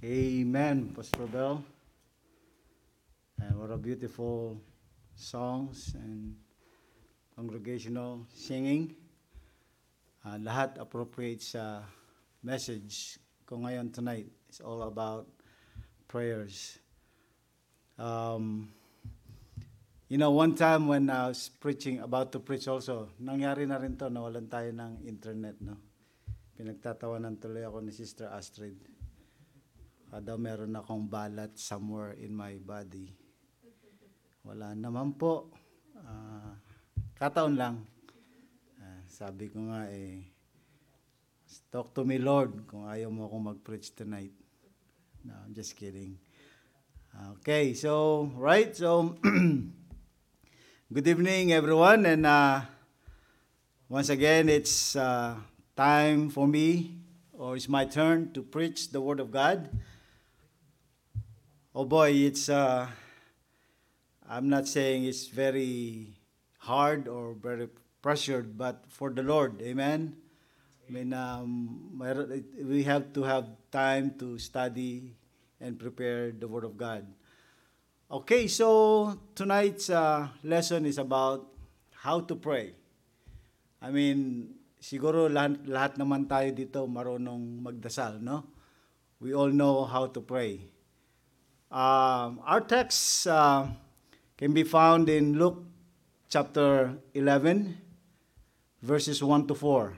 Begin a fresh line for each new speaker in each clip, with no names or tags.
Amen, Pastor Bell. And what a beautiful songs and congregational singing. Uh, lahat appropriate sa message ko ngayon tonight. It's all about prayers. Um, you know, one time when I was preaching, about to preach also, nangyari na rin to, nawalan tayo ng internet, no? Pinagtatawanan tuloy ako ni Sister Astrid. Kada meron akong balat somewhere in my body. Wala naman po. Ah, kataon lang. Ah, sabi ko nga eh, talk to me Lord kung ayaw mo akong mag-preach tonight. No, I'm just kidding. Okay, so, right, so, good evening everyone and uh, once again it's uh, time for me or it's my turn to preach the Word of God. Oh boy, it's uh, I'm not saying it's very hard or very pressured, but for the Lord, Amen. I mean, um, we have to have time to study and prepare the Word of God. Okay, so tonight's uh, lesson is about how to pray. I mean, siguro lahat, lahat naman tayo dito marunong magdasal, no? We all know how to pray. Um, our text uh, can be found in Luke chapter 11, verses 1 to 4.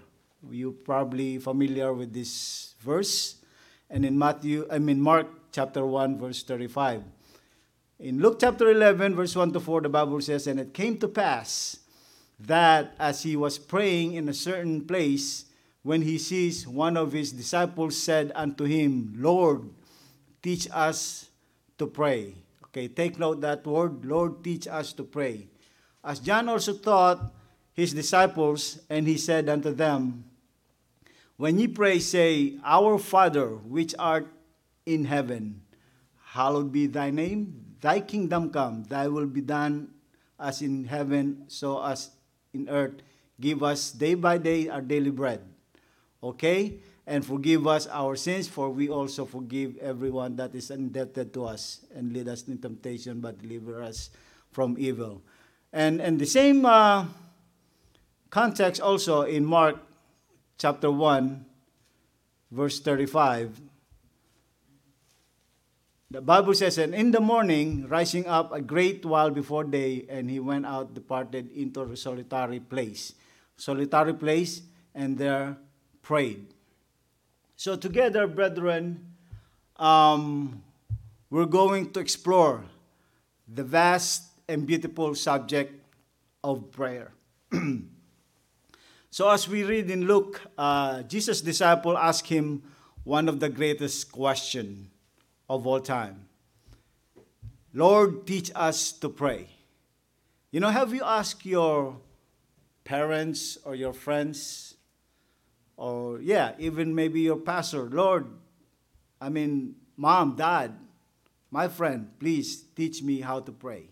You're probably familiar with this verse. And in Matthew, I mean Mark chapter 1, verse 35. In Luke chapter 11, verse 1 to 4, the Bible says, And it came to pass that as he was praying in a certain place, when he sees one of his disciples said unto him, Lord, teach us to pray. Okay, take note that word, Lord, teach us to pray. As John also taught his disciples, and he said unto them, When ye pray, say, Our Father, which art in heaven, hallowed be thy name. Thy kingdom come, thy will be done as in heaven, so as in earth. Give us day by day our daily bread. Okay? And forgive us our sins, for we also forgive everyone that is indebted to us. And lead us in temptation, but deliver us from evil. And, and the same uh, context also in Mark chapter 1, verse 35. The Bible says, And in the morning, rising up a great while before day, and he went out, departed into a solitary place. Solitary place, and there prayed. So, together, brethren, um, we're going to explore the vast and beautiful subject of prayer. so, as we read in Luke, uh, Jesus' disciple asked him one of the greatest questions of all time Lord, teach us to pray. You know, have you asked your parents or your friends, or yeah, even maybe your pastor, Lord, I mean, mom, dad, my friend, please teach me how to pray.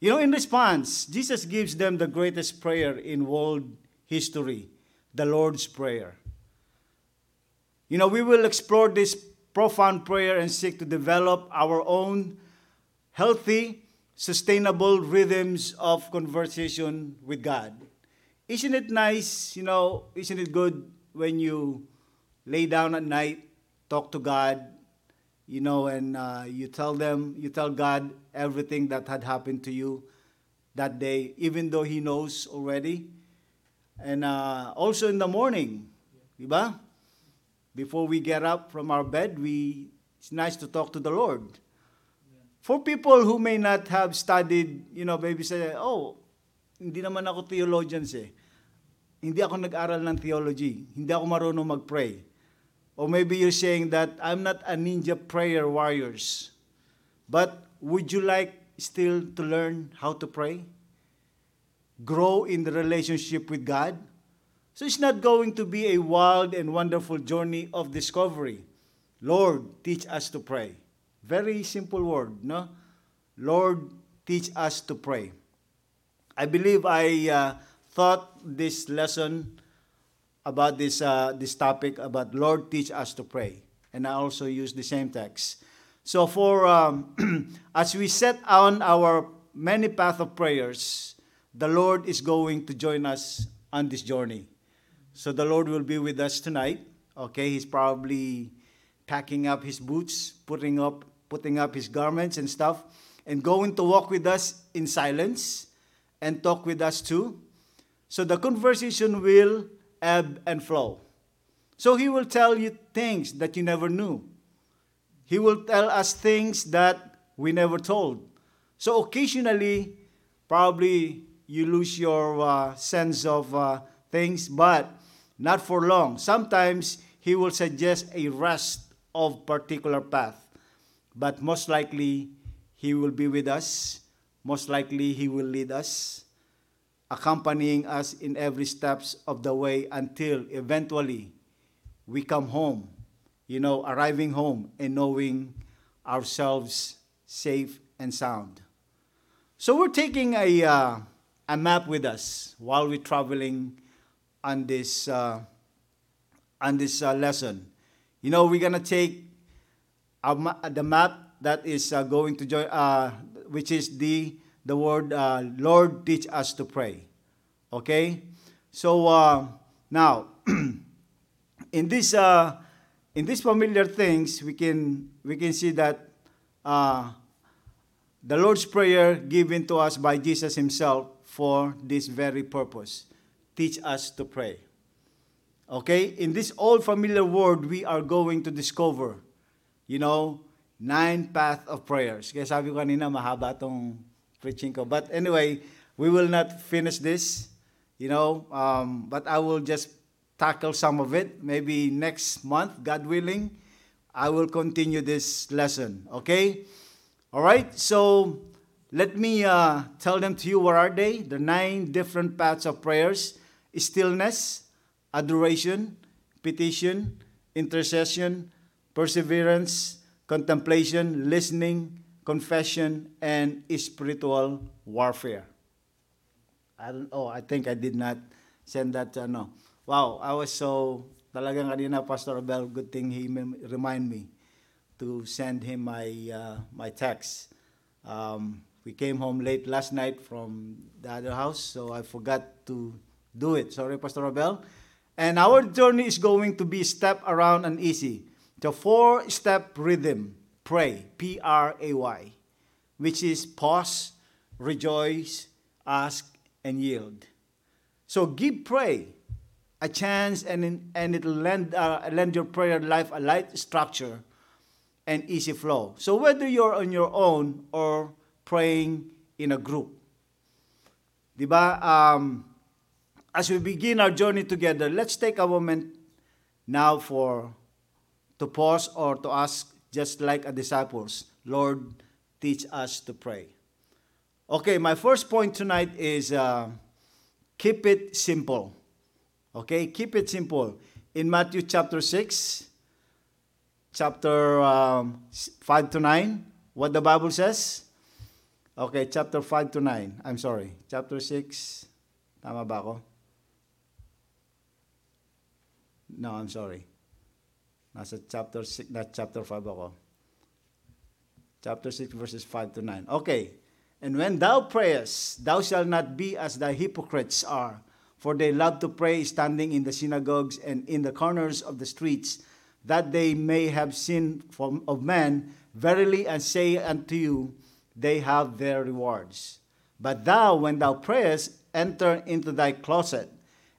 You know, in response, Jesus gives them the greatest prayer in world history, the Lord's Prayer. You know, we will explore this profound prayer and seek to develop our own healthy, sustainable rhythms of conversation with God. Isn't it nice, you know, isn't it good when you lay down at night, talk to God, you know, and uh, you tell them, you tell God everything that had happened to you that day, even though He knows already. And uh, also in the morning, di? Before we get up from our bed, we, it's nice to talk to the Lord. For people who may not have studied, you know, maybe say, oh, hindi naman ako theologians eh. Hindi ako nag-aral ng theology. Hindi ako marunong mag-pray. Or maybe you're saying that I'm not a ninja prayer warriors. But would you like still to learn how to pray? Grow in the relationship with God? So it's not going to be a wild and wonderful journey of discovery. Lord, teach us to pray. Very simple word, no? Lord, teach us to pray. I believe I uh, thought this lesson about this, uh, this topic about Lord, teach us to pray. and I also use the same text. So for um, as we set on our many path of prayers, the Lord is going to join us on this journey. So the Lord will be with us tonight. Okay, He's probably packing up his boots, putting up putting up his garments and stuff, and going to walk with us in silence and talk with us too. So the conversation will ebb and flow. So he will tell you things that you never knew. He will tell us things that we never told. So occasionally, probably you lose your uh, sense of uh, things, but not for long. Sometimes he will suggest a rest of particular path, but most likely he will be with us. Most likely he will lead us, accompanying us in every steps of the way until eventually we come home you know, arriving home and knowing ourselves safe and sound. So we're taking a, uh, a map with us while we're traveling on this, uh, on this uh, lesson. You know, we're going to take ma- the map that is uh, going to join, uh, which is the, the word, uh, Lord, teach us to pray. Okay? So now, in this uh, in these familiar things, we can, we can see that uh, the Lord's Prayer given to us by Jesus Himself for this very purpose teach us to pray. Okay? In this old familiar word, we are going to discover, you know, nine path of prayers. Kaya sabi ko kanina, mahaba tong preaching ko. But anyway, we will not finish this, you know, um, but I will just tackle some of it. Maybe next month, God willing, I will continue this lesson. Okay? All right? So let me uh, tell them to you what are they? The nine different paths of prayers stillness, adoration, petition, intercession, perseverance, contemplation, listening, confession, and spiritual warfare. I don't. Oh, I think I did not send that. Uh, no. Wow, I was so, talagang kanina, Pastor Abel, good thing he remind me to send him my, uh, my text. Um, we came home late last night from the other house, so I forgot to do it. Sorry, Pastor Abel. And our journey is going to be step around and easy. The four step rhythm, pray, P R A Y, which is pause, rejoice, ask, and yield. So give pray a chance and, and it'll lend, uh, lend your prayer life a light structure and easy flow. So whether you're on your own or praying in a group. Diba? Um, as we begin our journey together, let's take a moment now for to pause or to ask just like a disciples, Lord, teach us to pray. Okay, my first point tonight is uh, keep it simple. Okay, keep it simple. In Matthew chapter 6, chapter um, 5 to 9, what the Bible says? Okay, chapter 5 to 9. I'm sorry. Chapter 6. Tama ba ako? No, I'm sorry. Nasa chapter 6, not chapter 5 ako. Chapter 6, verses 5 to 9. Okay. And when thou prayest, thou shalt not be as the hypocrites are for they love to pray standing in the synagogues and in the corners of the streets, that they may have seen from of men. Verily I say unto you, they have their rewards. But thou, when thou prayest, enter into thy closet,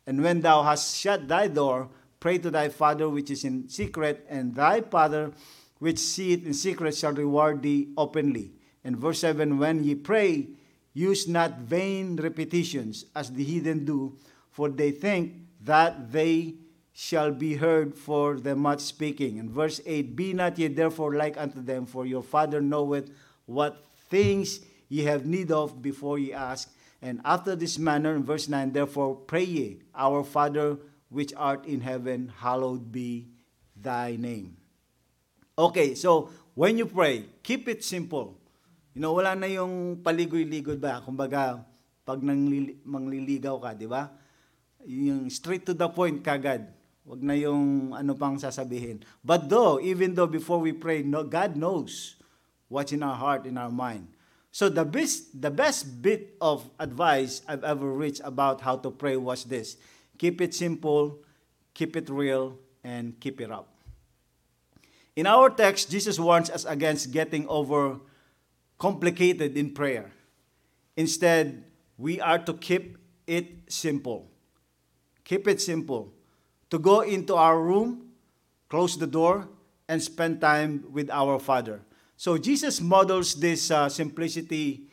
and when thou hast shut thy door, pray to thy Father which is in secret, and thy Father which seeth in secret shall reward thee openly. And verse 7 When ye pray, use not vain repetitions as the heathen do for they think that they shall be heard for the much speaking. And verse 8 Be not ye therefore like unto them, for your Father knoweth what things ye have need of before ye ask. And after this manner, in verse 9, therefore pray ye, Our Father which art in heaven, hallowed be thy name. Okay, so when you pray, keep it simple. You know, wala na yung paligoy-ligoy ba? Kumbaga, pag nanglili- mangliligaw ka, di ba? yung straight to the point kagad. Wag na yung ano pang sasabihin. But though, even though before we pray, no, God knows what's in our heart, in our mind. So the best, the best bit of advice I've ever reached about how to pray was this. Keep it simple, keep it real, and keep it up. In our text, Jesus warns us against getting over complicated in prayer. Instead, we are to keep it simple. Keep it simple. To go into our room, close the door, and spend time with our Father. So Jesus models this uh, simplicity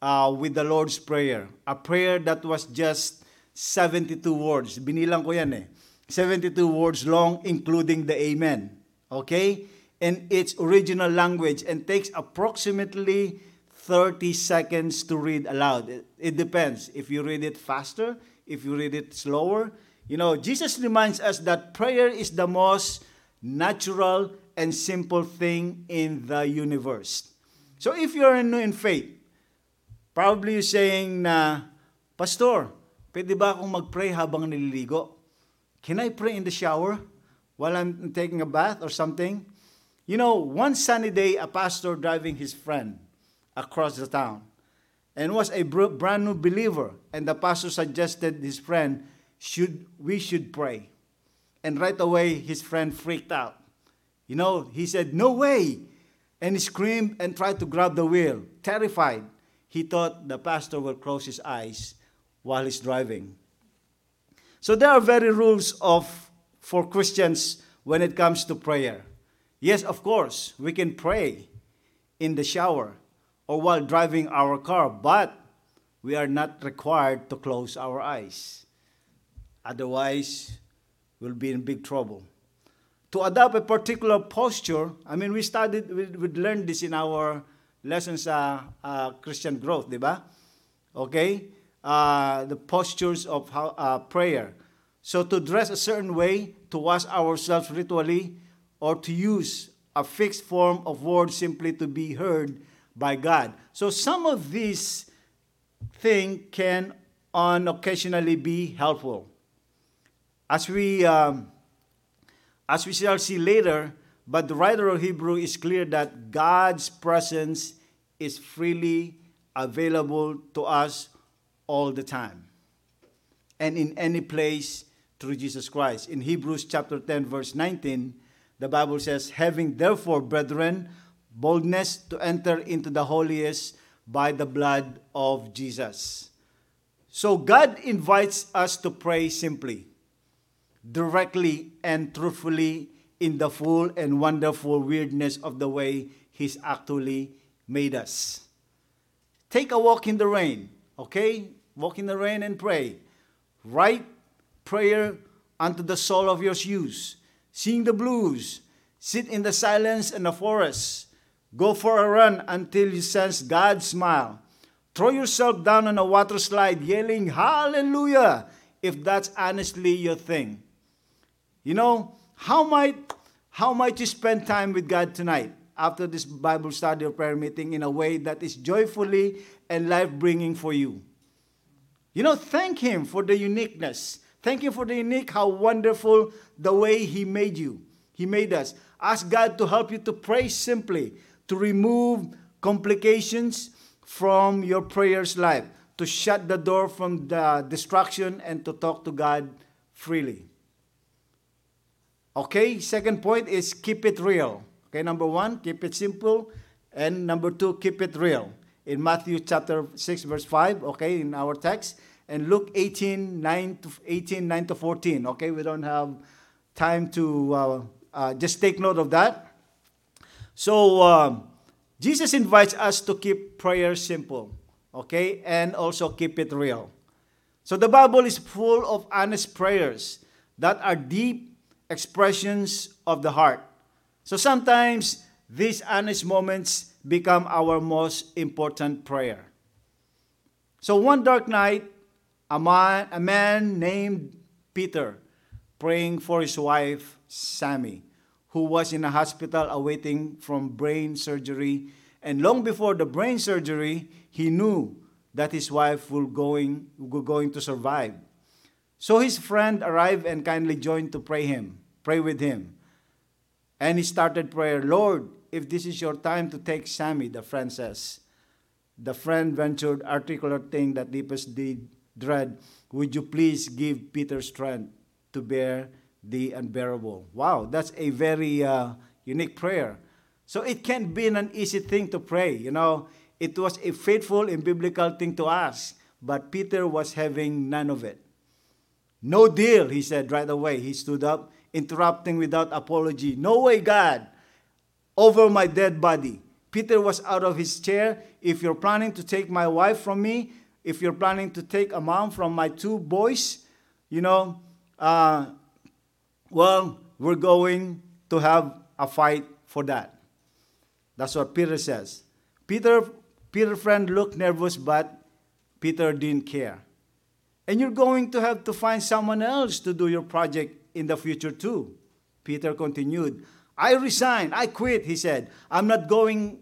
uh, with the Lord's Prayer, a prayer that was just 72 words. Binilang ko yan eh. 72 words long, including the Amen. Okay? In its original language and takes approximately 30 seconds to read aloud. It, depends. If you read it faster, if you read it slower. You know, Jesus reminds us that prayer is the most natural and simple thing in the universe. So if you're new in faith, probably you're saying na, Pastor, pwede ba akong mag-pray habang nililigo? Can I pray in the shower while I'm taking a bath or something? You know, one sunny day, a pastor driving his friend across the town and was a brand new believer. And the pastor suggested his friend, should, we should pray. And right away, his friend freaked out. You know, he said, No way! And he screamed and tried to grab the wheel, terrified. He thought the pastor will close his eyes while he's driving. So there are very rules of for Christians when it comes to prayer. Yes, of course, we can pray in the shower or while driving our car, but we are not required to close our eyes. Otherwise, we'll be in big trouble. To adopt a particular posture, I mean, we studied, we, we learned this in our lessons uh, uh, Christian growth, di ba? Okay? Uh, the postures of how, uh, prayer. So to dress a certain way, to wash ourselves ritually, or to use a fixed form of words simply to be heard by God. So some of these things can on occasionally be helpful. As we um, as we shall see later, but the writer of Hebrew is clear that God's presence is freely available to us all the time and in any place through Jesus Christ. In Hebrews chapter 10 verse 19, the Bible says, "Having therefore, brethren, boldness to enter into the holiest by the blood of Jesus." So God invites us to pray simply, directly and truthfully in the full and wonderful weirdness of the way he's actually made us. Take a walk in the rain, okay? Walk in the rain and pray. Write prayer unto the sole of your shoes. Sing the blues. Sit in the silence in the forest. Go for a run until you sense God's smile. Throw yourself down on a water slide yelling hallelujah if that's honestly your thing. You know, how might how might you spend time with God tonight after this Bible study or prayer meeting in a way that is joyfully and life-bringing for you? You know, thank Him for the uniqueness. Thank Him for the unique, how wonderful the way He made you. He made us. Ask God to help you to pray simply, to remove complications from your prayers life, to shut the door from the distraction and to talk to God freely. Okay, second point is keep it real. Okay, number one, keep it simple. And number two, keep it real. In Matthew chapter 6, verse 5, okay, in our text, and Luke 18, 9 to, 18, 9 to 14. Okay, we don't have time to uh, uh, just take note of that. So, um, Jesus invites us to keep prayer simple, okay, and also keep it real. So, the Bible is full of honest prayers that are deep expressions of the heart. So, sometimes these honest moments become our most important prayer. So, one dark night, a man, a man named Peter praying for his wife, Sammy, who was in a hospital awaiting from brain surgery. And long before the brain surgery, he knew that his wife will going, will going to survive. So his friend arrived and kindly joined to pray him, pray with him. And he started prayer, Lord, if this is your time to take Sammy, the friend says. The friend ventured articulate thing that deepest did dread. Would you please give Peter strength to bear the unbearable? Wow, that's a very uh, unique prayer. So it can't be an easy thing to pray. You know, it was a faithful and biblical thing to ask, but Peter was having none of it. No deal, he said right away. He stood up, interrupting without apology. No way, God, over my dead body. Peter was out of his chair. If you're planning to take my wife from me, if you're planning to take a mom from my two boys, you know, uh, well, we're going to have a fight for that. That's what Peter says. Peter, Peter friend looked nervous, but Peter didn't care. And you're going to have to find someone else to do your project in the future too. Peter continued. I resign. I quit, he said. I'm not going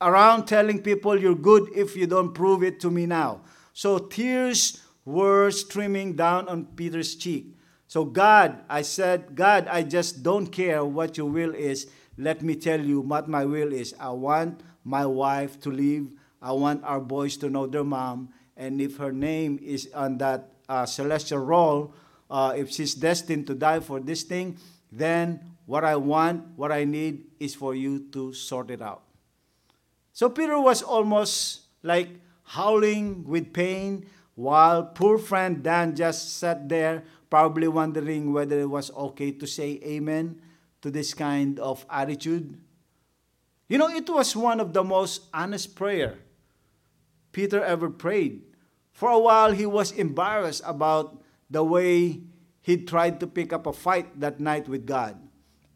around telling people you're good if you don't prove it to me now. So tears were streaming down on Peter's cheek. So, God, I said, God, I just don't care what your will is. Let me tell you what my will is. I want my wife to live. I want our boys to know their mom. And if her name is on that uh, celestial roll, uh, if she's destined to die for this thing, then what I want, what I need is for you to sort it out. So Peter was almost like howling with pain while poor friend Dan just sat there probably wondering whether it was okay to say amen to this kind of attitude. You know, it was one of the most honest prayer Peter ever prayed. For a while, he was embarrassed about the way he tried to pick up a fight that night with God,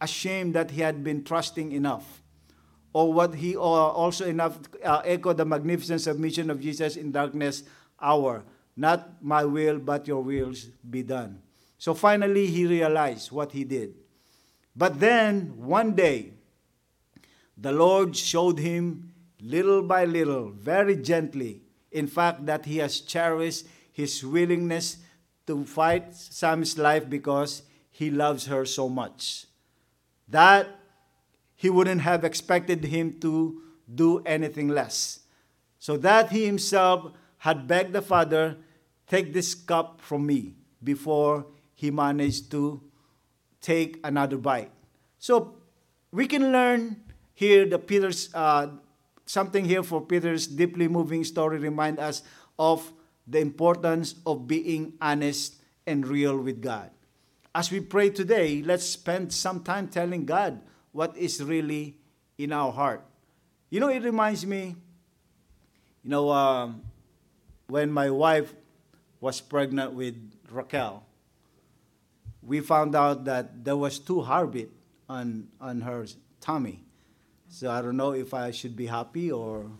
ashamed that he had been trusting enough. Or what he also enough uh, echoed the magnificent submission of Jesus in darkness hour not my will, but your wills be done. So finally, he realized what he did. But then, one day, the Lord showed him little by little, very gently, in fact, that he has cherished his willingness to fight Sam's life because he loves her so much. That he wouldn't have expected him to do anything less. So that he himself had begged the Father, Take this cup from me, before he managed to take another bite. So we can learn here the Peter's uh, something here for Peter's deeply moving story remind us of the importance of being honest and real with God. As we pray today, let's spend some time telling God what is really in our heart. You know, it reminds me, you know, um, when my wife was pregnant with Raquel, we found out that there was two heartbeat on, on her tummy. So I don't know if I should be happy or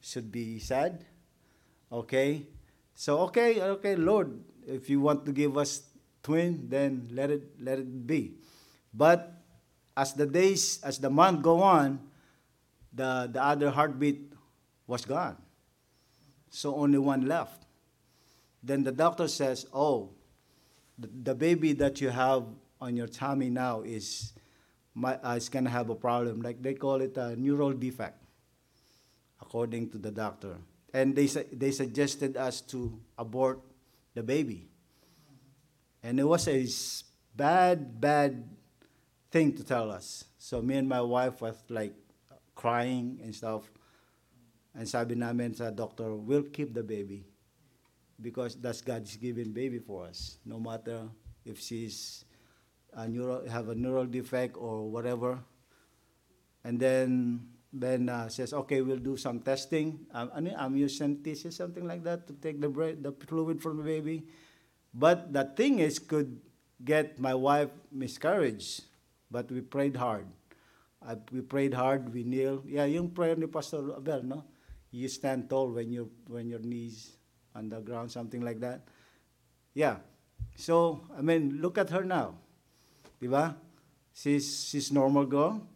should be sad. Okay? So okay, okay, Lord, if you want to give us twin, then let it let it be. But as the days, as the month go on, the, the other heartbeat was gone. So only one left. Then the doctor says, Oh, the, the baby that you have on your tummy now is, uh, is going to have a problem. Like they call it a neural defect, according to the doctor. And they, they suggested us to abort the baby. And it was a bad, bad thing to tell us. So me and my wife was like crying and stuff. And sabi namin sa doctor, we'll keep the baby because that's God's given baby for us. No matter if she's a neural, have a neural defect or whatever. And then Ben uh, says, okay, we'll do some testing, i'm using amniocentesis, something like that, to take the, bread, the fluid from the baby. But the thing is, could get my wife miscarriage. But we prayed hard. I, we prayed hard, we kneel. Yeah, yung prayer ni Pastor Abel, no? You stand tall when, you when your knees on the ground, something like that. Yeah. So, I mean, look at her now. Diba? She's, she's normal girl.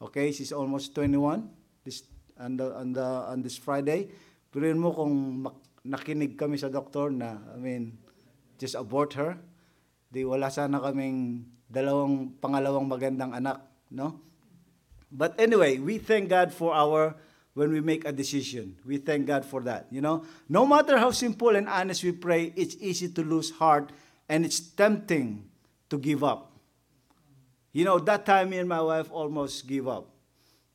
Okay, she's almost 21 this, on, the, on, the, on this Friday. Pero mo kung nakinig kami sa doktor na, I mean, just abort her. Di wala sana kaming dalawang pangalawang magandang anak, no? But anyway, we thank God for our when we make a decision. We thank God for that. You know, no matter how simple and honest we pray, it's easy to lose heart and it's tempting to give up. You know, that time me and my wife almost give up.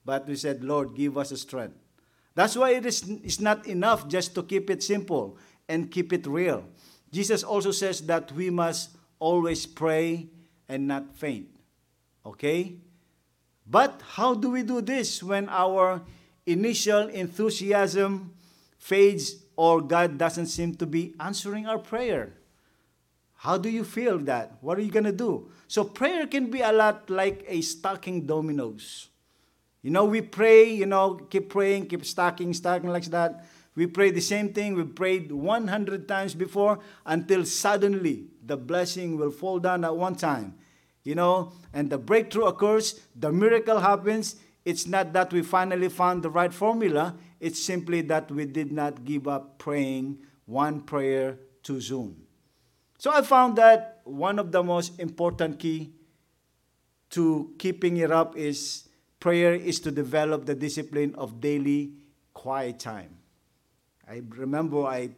But we said, Lord, give us a strength. That's why it is it's not enough just to keep it simple and keep it real. Jesus also says that we must always pray and not faint. Okay? But how do we do this when our initial enthusiasm fades or God doesn't seem to be answering our prayer? How do you feel that? What are you going to do? So, prayer can be a lot like a stacking dominoes. You know, we pray, you know, keep praying, keep stacking, stacking like that. We pray the same thing we prayed 100 times before until suddenly the blessing will fall down at one time. You know, and the breakthrough occurs, the miracle happens. It's not that we finally found the right formula, it's simply that we did not give up praying one prayer too soon. So I found that one of the most important key to keeping it up is prayer is to develop the discipline of daily quiet time. I remember I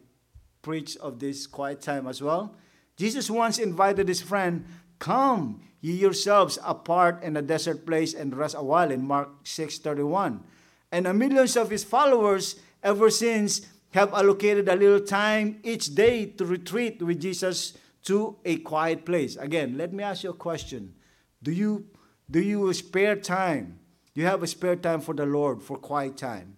preached of this quiet time as well. Jesus once invited his friend, Come, ye yourselves apart in a desert place and rest a while in Mark 6:31. And millions of his followers ever since have allocated a little time each day to retreat with Jesus to a quiet place. Again, let me ask you a question. Do you do you spare time? Do you have a spare time for the Lord for quiet time?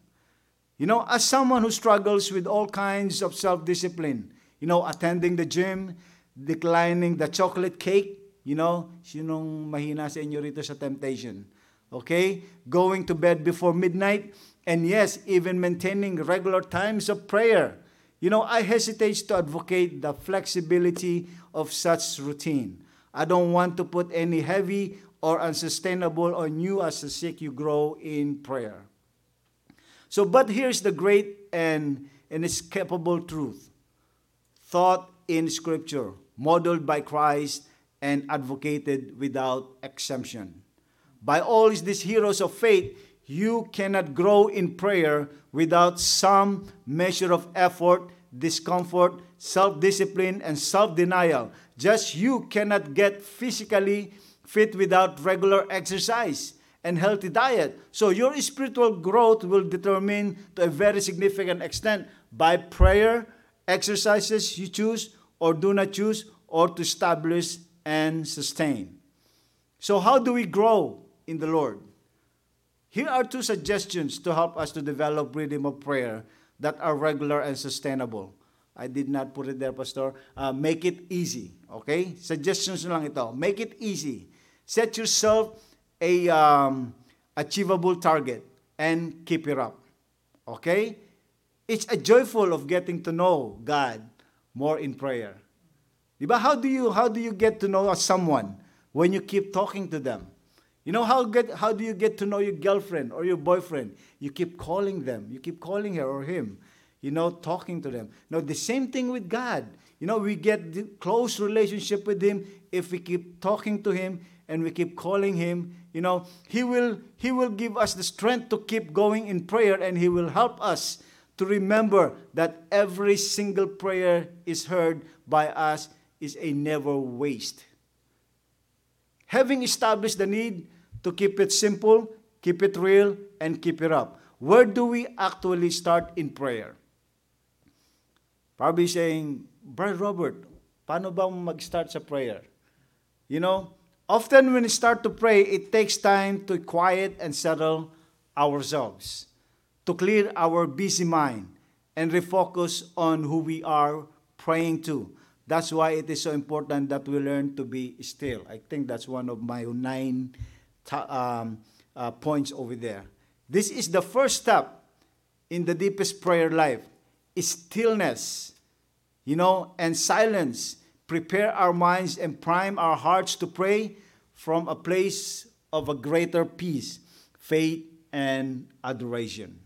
You know, as someone who struggles with all kinds of self-discipline, you know, attending the gym, declining the chocolate cake, you know, sinong mahina sa inyo rito sa temptation? Okay? Going to bed before midnight, and yes, even maintaining regular times of prayer. You know, I hesitate to advocate the flexibility of such routine. I don't want to put any heavy or unsustainable on you as a sick you grow in prayer. So, but here's the great and inescapable truth thought in Scripture, modeled by Christ and advocated without exemption. By all these heroes of faith, you cannot grow in prayer without some measure of effort, discomfort, self discipline, and self denial. Just you cannot get physically fit without regular exercise and healthy diet. So your spiritual growth will determine to a very significant extent by prayer, exercises you choose or do not choose, or to establish and sustain. So, how do we grow in the Lord? Here are two suggestions to help us to develop rhythm of prayer that are regular and sustainable. I did not put it there, Pastor. Uh, make it easy. Okay? Suggestions lang ito. Make it easy. Set yourself a um, achievable target and keep it up. Okay? It's a joyful of getting to know God more in prayer. Diba? How do you how do you get to know someone when you keep talking to them? You know how get how do you get to know your girlfriend or your boyfriend? You keep calling them. You keep calling her or him. You know, talking to them. Now the same thing with God. You know, we get close relationship with him if we keep talking to him and we keep calling him you know he will he will give us the strength to keep going in prayer and he will help us to remember that every single prayer is heard by us is a never waste. Having established the need to keep it simple keep it real and keep it up where do we actually start in prayer? Probably saying brother robert paano ba mag-start sa prayer? You know Often, when we start to pray, it takes time to quiet and settle ourselves, to clear our busy mind, and refocus on who we are praying to. That's why it is so important that we learn to be still. I think that's one of my nine um, uh, points over there. This is the first step in the deepest prayer life stillness, you know, and silence prepare our minds and prime our hearts to pray from a place of a greater peace, faith, and adoration.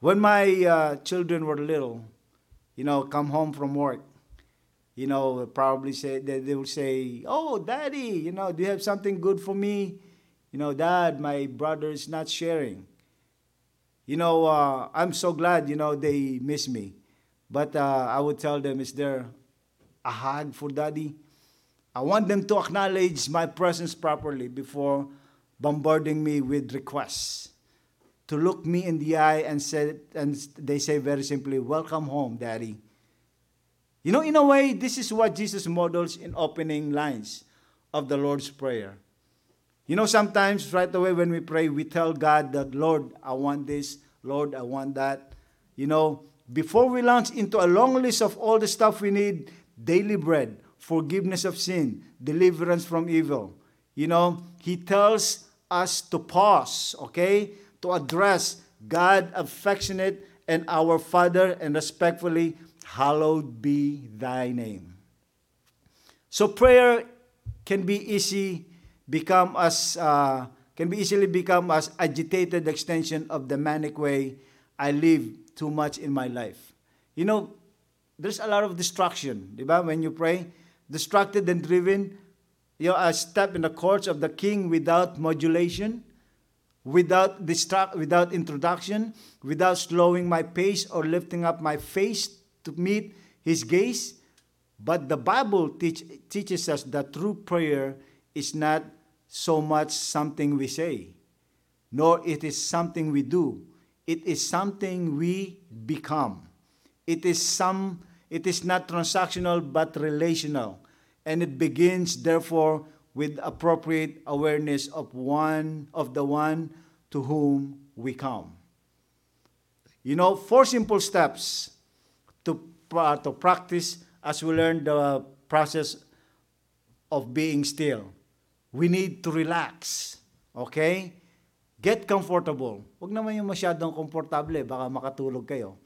When my uh, children were little, you know, come home from work, you know, probably say they, they will say, "Oh, daddy, you know, do you have something good for me?" You know, dad, my brother is not sharing. You know, uh, I'm so glad, you know, they miss me. But uh, I would tell them, is there a hug for daddy? I want them to acknowledge my presence properly before bombarding me with requests. To look me in the eye and say, and they say very simply, "Welcome home, Daddy." You know, in a way, this is what Jesus models in opening lines of the Lord's Prayer. You know, sometimes right away when we pray, we tell God that, Lord, I want this, Lord, I want that. You know, before we launch into a long list of all the stuff we need daily bread, forgiveness of sin, deliverance from evil you know, He tells us to pause, okay, to address God affectionate and our Father and respectfully, hallowed be thy name. So prayer can be easy become as uh, can be easily become as agitated extension of the manic way I live too much in my life. You know, there's a lot of distraction, diba? When you pray, distracted and driven, you know, a step in the courts of the king without modulation, without distract, without introduction, without slowing my pace or lifting up my face to meet his gaze. But the Bible teach, teaches us that true prayer is not so much something we say, nor it is something we do. It is something we become. It is some it is not transactional but relational and it begins therefore with appropriate awareness of one of the one to whom we come. You know, four simple steps to, uh, to practice as we learn the process of being still. We need to relax. Okay? Get comfortable. Huwag naman yung masyadong komportable, baka makatulog kayo.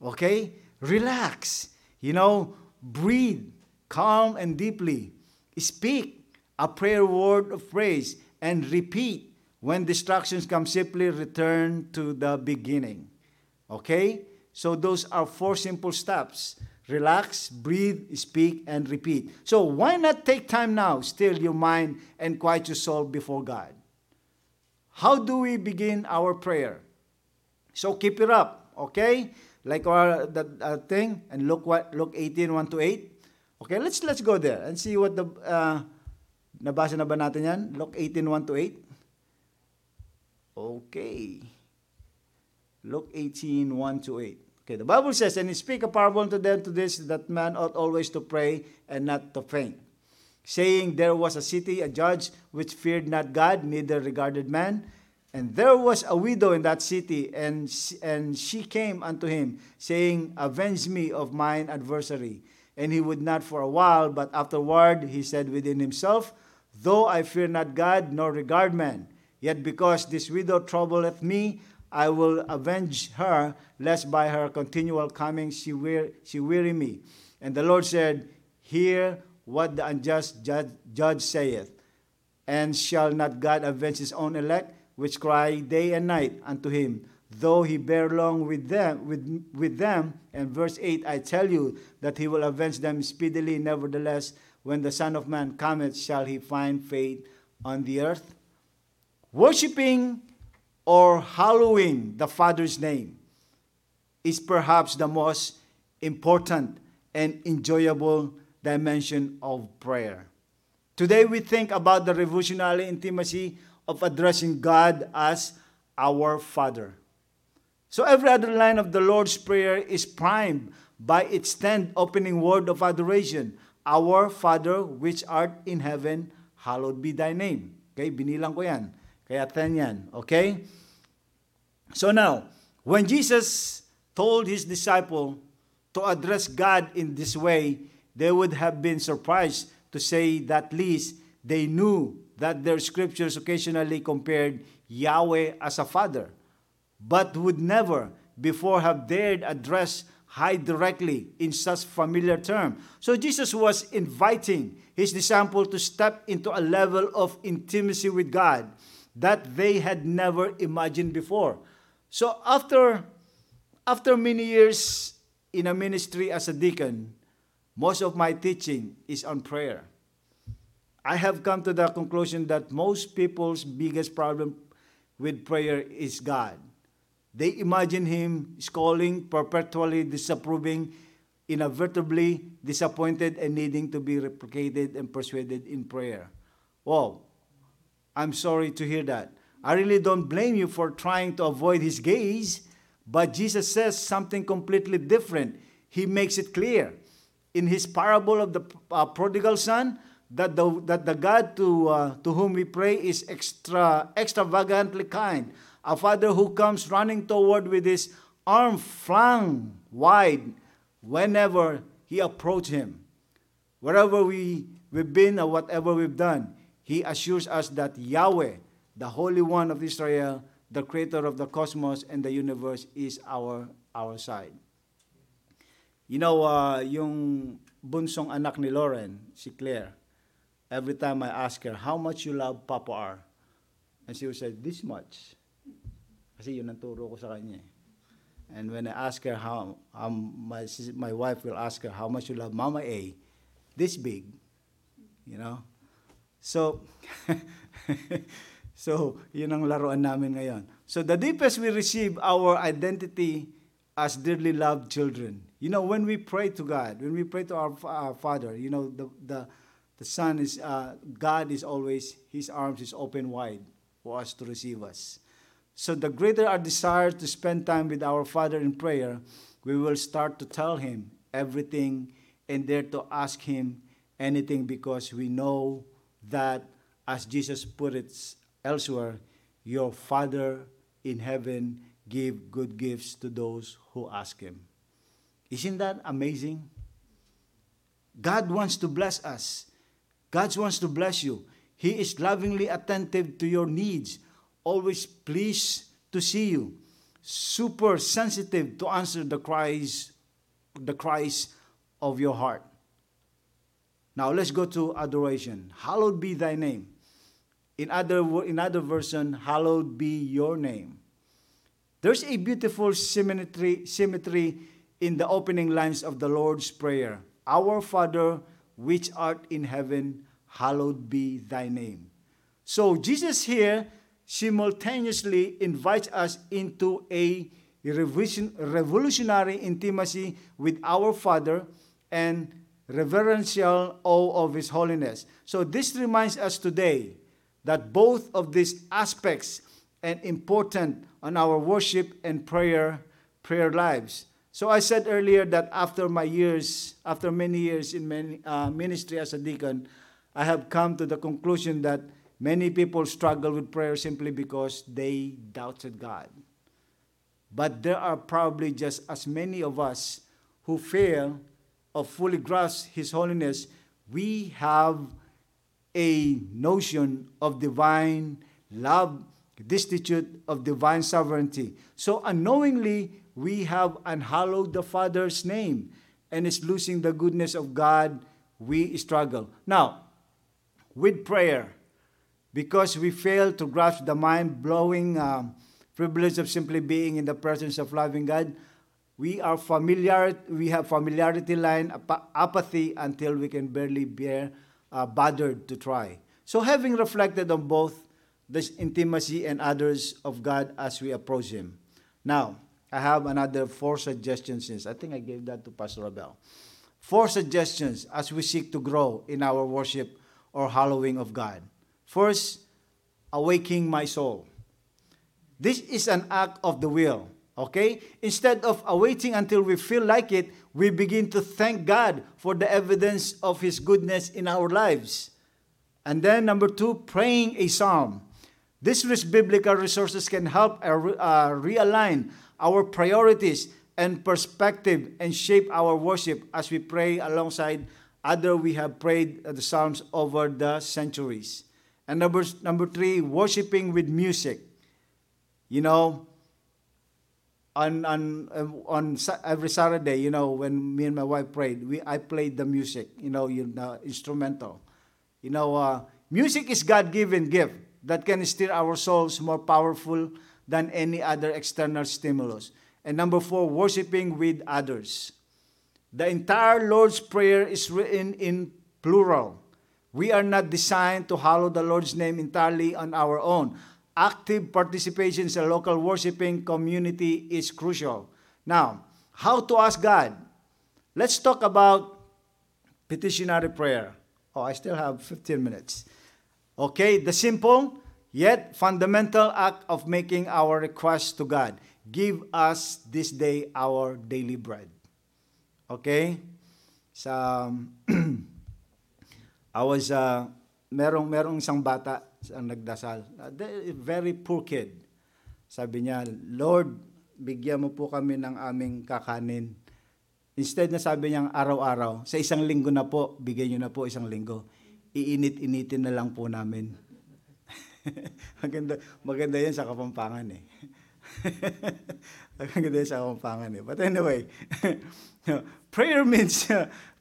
Okay? Relax. You know, breathe calm and deeply. Speak a prayer word of praise and repeat. When distractions come, simply return to the beginning. Okay? So those are four simple steps. Relax, breathe, speak, and repeat. So why not take time now, still your mind, and quiet your soul before God? How do we begin our prayer? So keep it up, okay? Like our that uh, thing, and look what look 18, 1 to 8. Okay, let's let's go there and see what the uh, nabasa na ba natin yan? Luke 18, 1 to 8. Okay. Luke 18, 1 to 8. Okay, the Bible says, And he speak a parable unto them to this, that man ought always to pray and not to faint. Saying, There was a city, a judge, which feared not God, neither regarded man. And there was a widow in that city, and, and she came unto him, saying, Avenge me of mine adversary. And he would not for a while, but afterward he said within himself, Though I fear not God, nor regard man, yet because this widow troubleth me, I will avenge her, lest by her continual coming she, she weary me. And the Lord said, Hear what the unjust judge, judge saith. And shall not God avenge his own elect, which cry day and night unto him? though he bear long with them with, with them. And verse 8 i tell you that he will avenge them speedily. Nevertheless when the son of man cometh shall he find faith on the earth? Worshipping or hallowing the father's name is perhaps the most important and enjoyable dimension of prayer. Today we think about the revolutionary intimacy of addressing god as our father so every other line of the Lord's Prayer is primed by its tenth opening word of adoration. Our Father which art in heaven, hallowed be thy name. Okay, binilang ko yan. Kaya ten yan. Okay? So now, when Jesus told his disciple to address God in this way, they would have been surprised to say that least they knew that their scriptures occasionally compared Yahweh as a father but would never before have dared address high directly in such familiar term. So Jesus was inviting his disciple to step into a level of intimacy with God that they had never imagined before. So after after many years in a ministry as a deacon, Most of my teaching is on prayer. I have come to the conclusion that most people's biggest problem with prayer is God. They imagine Him scolding, perpetually disapproving, inevitably disappointed, and needing to be replicated and persuaded in prayer. Wow, I'm sorry to hear that. I really don't blame you for trying to avoid His gaze, but Jesus says something completely different. He makes it clear in his parable of the uh, prodigal son that the, that the God to, uh, to whom we pray is extra, extravagantly kind. A father who comes running toward with his arm flung wide whenever he approach him. Wherever we, we've been or whatever we've done, he assures us that Yahweh, the Holy One of Israel, the creator of the cosmos and the universe, is our, our side. You know, uh, yung bunsong anak ni Lauren, si Claire, every time I ask her, how much you love Papa R? And she will say, this much. Kasi yun ang turo ko sa kanya. Eh. And when I ask her how, um, my, my wife will ask her, how much you love Mama A? This big, you know? So, so, yun ang laruan namin ngayon. So, the deepest we receive our identity as dearly loved children. You know, when we pray to God, when we pray to our, our Father, you know, the, the, the Son is, uh, God is always, His arms is open wide for us to receive us. So the greater our desire to spend time with our Father in prayer, we will start to tell Him everything and dare to ask Him anything because we know that, as Jesus put it elsewhere, your Father in heaven give good gifts to those who ask Him. Isn't that amazing? God wants to bless us. God wants to bless you. He is lovingly attentive to your needs, always pleased to see you, super sensitive to answer the cries, the cries of your heart. Now let's go to adoration. Hallowed be thy name. In other, in other version, hallowed be your name. There's a beautiful symmetry, symmetry in the opening lines of the Lord's Prayer Our Father, which art in heaven, hallowed be thy name. So Jesus here simultaneously invites us into a revolutionary intimacy with our Father and reverential awe of His holiness. So this reminds us today that both of these aspects are important on our worship and prayer prayer lives. So I said earlier that after my years, after many years in uh, ministry as a deacon, I have come to the conclusion that many people struggle with prayer simply because they doubted God. But there are probably just as many of us who fail of fully grasp His holiness. We have a notion of divine love destitute of divine sovereignty. So unknowingly, we have unhallowed the Father's name and is losing the goodness of God, we struggle. Now, with prayer, because we fail to grasp the mind blowing um, privilege of simply being in the presence of loving God, we are familiar, we have familiarity line, ap- apathy until we can barely bear uh, bothered to try. So, having reflected on both this intimacy and others of God as we approach Him. Now, I have another four suggestions. I think I gave that to Pastor Abel. Four suggestions as we seek to grow in our worship or hallowing of God. First, awaking my soul. This is an act of the will. Okay? Instead of awaiting until we feel like it, we begin to thank God for the evidence of His goodness in our lives. And then, number two, praying a psalm. These biblical resources can help uh, realign our priorities and perspective and shape our worship as we pray alongside other we have prayed the psalms over the centuries. And number, number three, worshiping with music. You know, on on on every Saturday, you know, when me and my wife prayed, we I played the music, you know, you know, instrumental. You know, uh, music is God-given gift that can steer our souls more powerful than any other external stimulus. And number four, worshiping with others. The entire Lord's Prayer is written in plural. We are not designed to hallow the Lord's name entirely on our own. Active participation in a local worshiping community is crucial. Now, how to ask God? Let's talk about petitionary prayer. Oh, I still have 15 minutes. Okay, the simple yet fundamental act of making our request to God. Give us this day our daily bread. Okay? Sa I was uh, merong merong isang bata ang nagdasal. Uh, very poor kid. Sabi niya, Lord, bigyan mo po kami ng aming kakanin. Instead na sabi niya araw-araw, sa isang linggo na po, bigyan niyo na po isang linggo. Iinit-initin na lang po namin. maganda, maganda yan sa Kapampangan eh. maganda yan sa Kapampangan eh. But anyway, prayer means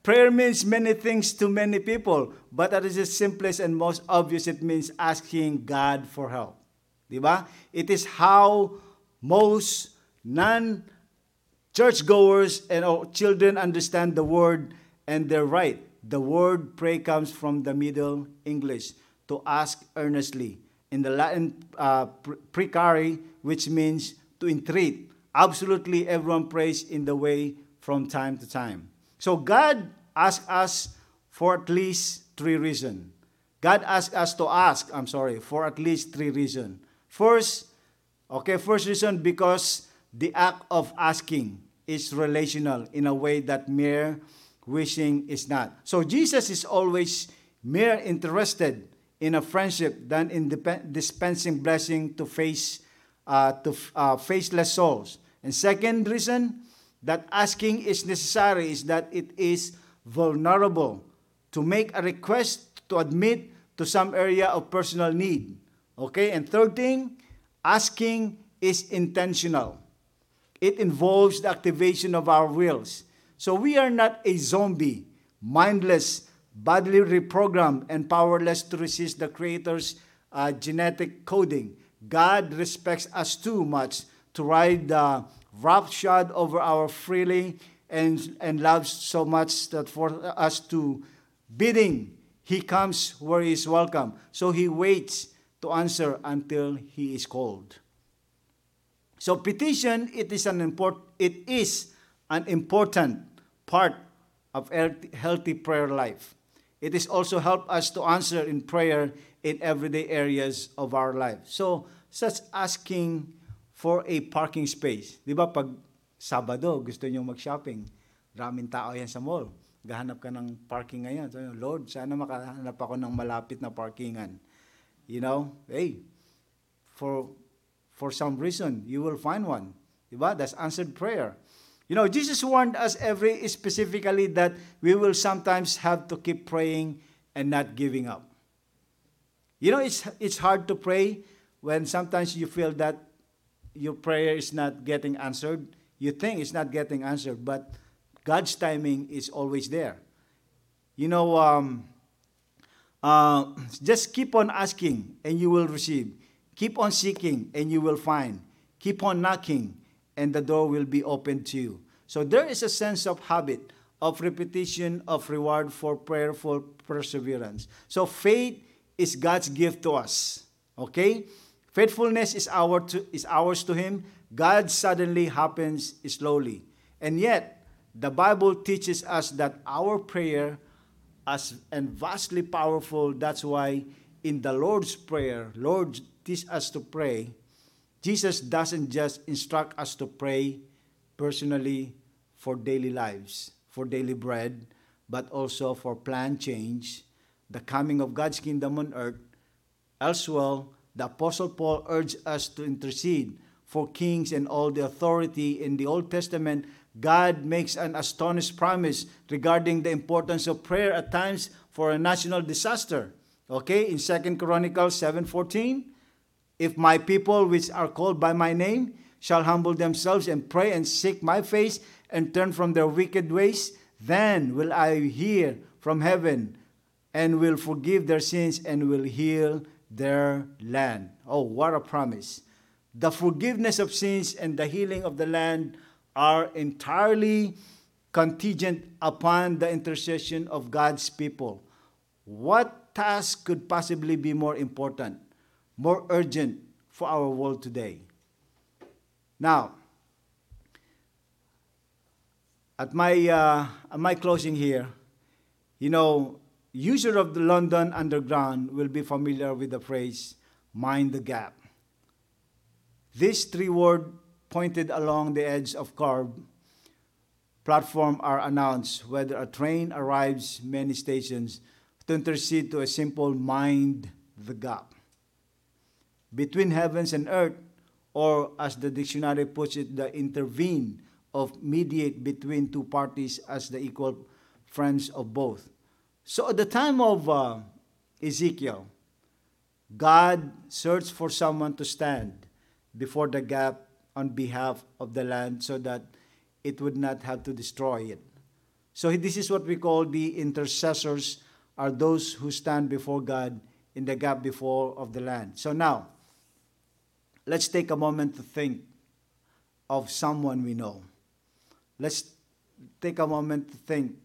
Prayer means many things to many people, but at its simplest and most obvious, it means asking God for help. Diba? It is how most non churchgoers and children understand the word and they're right. The word pray comes from the Middle English to ask earnestly. In the Latin uh, precari, which means to entreat. Absolutely everyone prays in the way from time to time. So God asked us for at least three reasons. God asked us to ask, I'm sorry, for at least three reasons. First, okay, first reason because the act of asking is relational in a way that mere wishing is not. So Jesus is always mere interested in a friendship than in dispensing blessing to face uh, to uh, faceless souls. And second reason, that asking is necessary is that it is vulnerable to make a request to admit to some area of personal need. Okay? And third thing, asking is intentional. It involves the activation of our wills. So we are not a zombie, mindless, badly reprogrammed, and powerless to resist the Creator's uh, genetic coding. God respects us too much to ride the roughshod over our freely and, and loves so much that for us to bidding, he comes where he is welcome. So he waits to answer until he is called. So petition, it is an import, it is an important part of healthy prayer life. It is also help us to answer in prayer in everyday areas of our life. So, such asking for a parking space. Di ba pag Sabado gusto niyo mag-shopping, raming tao yan sa mall. Gahanap ka ng parking ngayon. So, Lord, sana makahanap ako ng malapit na parkingan. You know, hey, for for some reason, you will find one. Diba? That's answered prayer. You know, Jesus warned us every specifically that we will sometimes have to keep praying and not giving up. You know, it's it's hard to pray when sometimes you feel that your prayer is not getting answered, you think it's not getting answered, but God's timing is always there. You know, um, uh, just keep on asking and you will receive. Keep on seeking and you will find. Keep on knocking and the door will be open to you. So there is a sense of habit, of repetition, of reward for prayerful perseverance. So faith is God's gift to us. Okay? Faithfulness is, our to, is ours to Him. God suddenly happens slowly. And yet, the Bible teaches us that our prayer as and vastly powerful. That's why in the Lord's Prayer, Lord teach us to pray. Jesus doesn't just instruct us to pray personally for daily lives, for daily bread, but also for plan change, the coming of God's kingdom on earth. Elsewhere, the Apostle Paul urged us to intercede for kings and all the authority in the Old Testament. God makes an astonished promise regarding the importance of prayer at times for a national disaster. Okay, in Second Chronicles 7:14, if my people which are called by my name shall humble themselves and pray and seek my face and turn from their wicked ways, then will I hear from heaven and will forgive their sins and will heal their land. Oh, what a promise. The forgiveness of sins and the healing of the land are entirely contingent upon the intercession of God's people. What task could possibly be more important, more urgent for our world today? Now, at my, uh, at my closing here, you know, user of the London Underground will be familiar with the phrase mind the gap. These three words pointed along the edge of curb platform are announced whether a train arrives many stations to intercede to a simple mind the gap between heavens and earth or as the dictionary puts it the intervene of mediate between two parties as the equal friends of both. So at the time of uh, ezekiel god searched for someone to stand before the gap on behalf of the land so that it would not have to destroy it. So this is what we call the intercessors are those who stand before god in the gap before of the land. So now let's take a moment to think of someone we know let's take a moment to think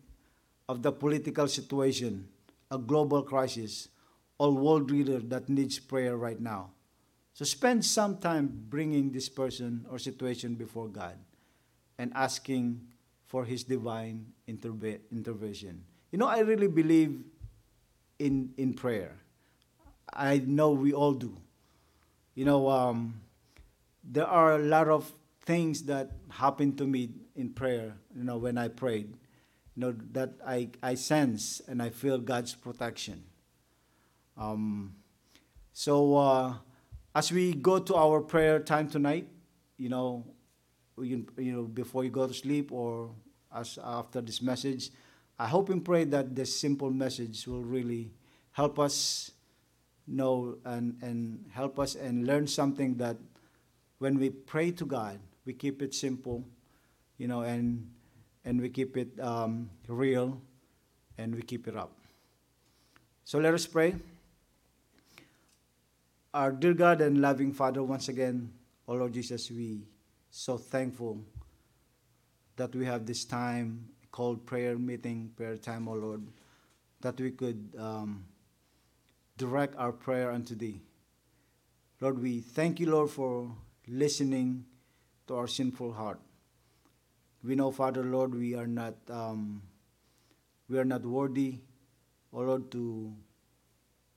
of the political situation, a global crisis, a world leader that needs prayer right now. So spend some time bringing this person or situation before God and asking for His divine interve- intervention. You know, I really believe in, in prayer. I know we all do. You know, um, there are a lot of things that happen to me in prayer, you know, when I prayed, you know, that I, I sense and I feel God's protection. Um, so uh, as we go to our prayer time tonight, you know, you, you know, before you go to sleep or as after this message, I hope and pray that this simple message will really help us know and, and help us and learn something that when we pray to God, we keep it simple, you know, and and we keep it um, real and we keep it up. So let us pray. Our dear God and loving Father, once again, oh Lord Jesus, we so thankful that we have this time called prayer meeting, prayer time, oh Lord, that we could um, direct our prayer unto Thee. Lord, we thank you, Lord, for listening to our sinful heart. We know, Father, Lord, we are not um, we are not worthy, O Lord, to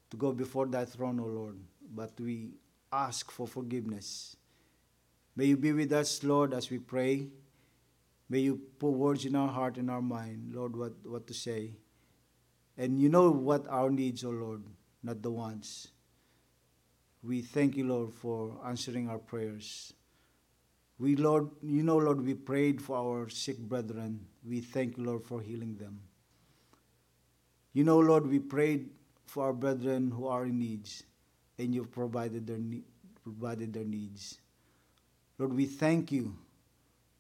to go before Thy throne, O Lord. But we ask for forgiveness. May you be with us, Lord, as we pray. May you put words in our heart and our mind, Lord, what, what to say. And you know what our needs, O Lord, not the wants. We thank you, Lord, for answering our prayers. We, Lord, you know, Lord, we prayed for our sick brethren. We thank you, Lord, for healing them. You know, Lord, we prayed for our brethren who are in needs, and you've provided their, ne- provided their needs. Lord, we thank you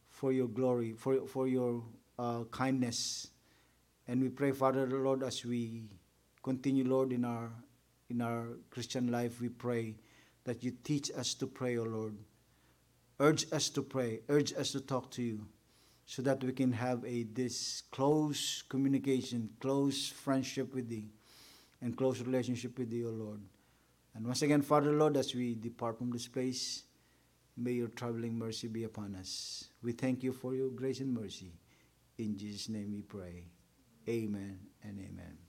for your glory, for, for your uh, kindness. And we pray, Father, Lord, as we continue, Lord, in our, in our Christian life, we pray that you teach us to pray, O Lord. Urge us to pray, urge us to talk to you so that we can have a this close communication, close friendship with thee, and close relationship with thee, O Lord. And once again, Father Lord, as we depart from this place, may your traveling mercy be upon us. We thank you for your grace and mercy. In Jesus' name we pray. Amen and amen.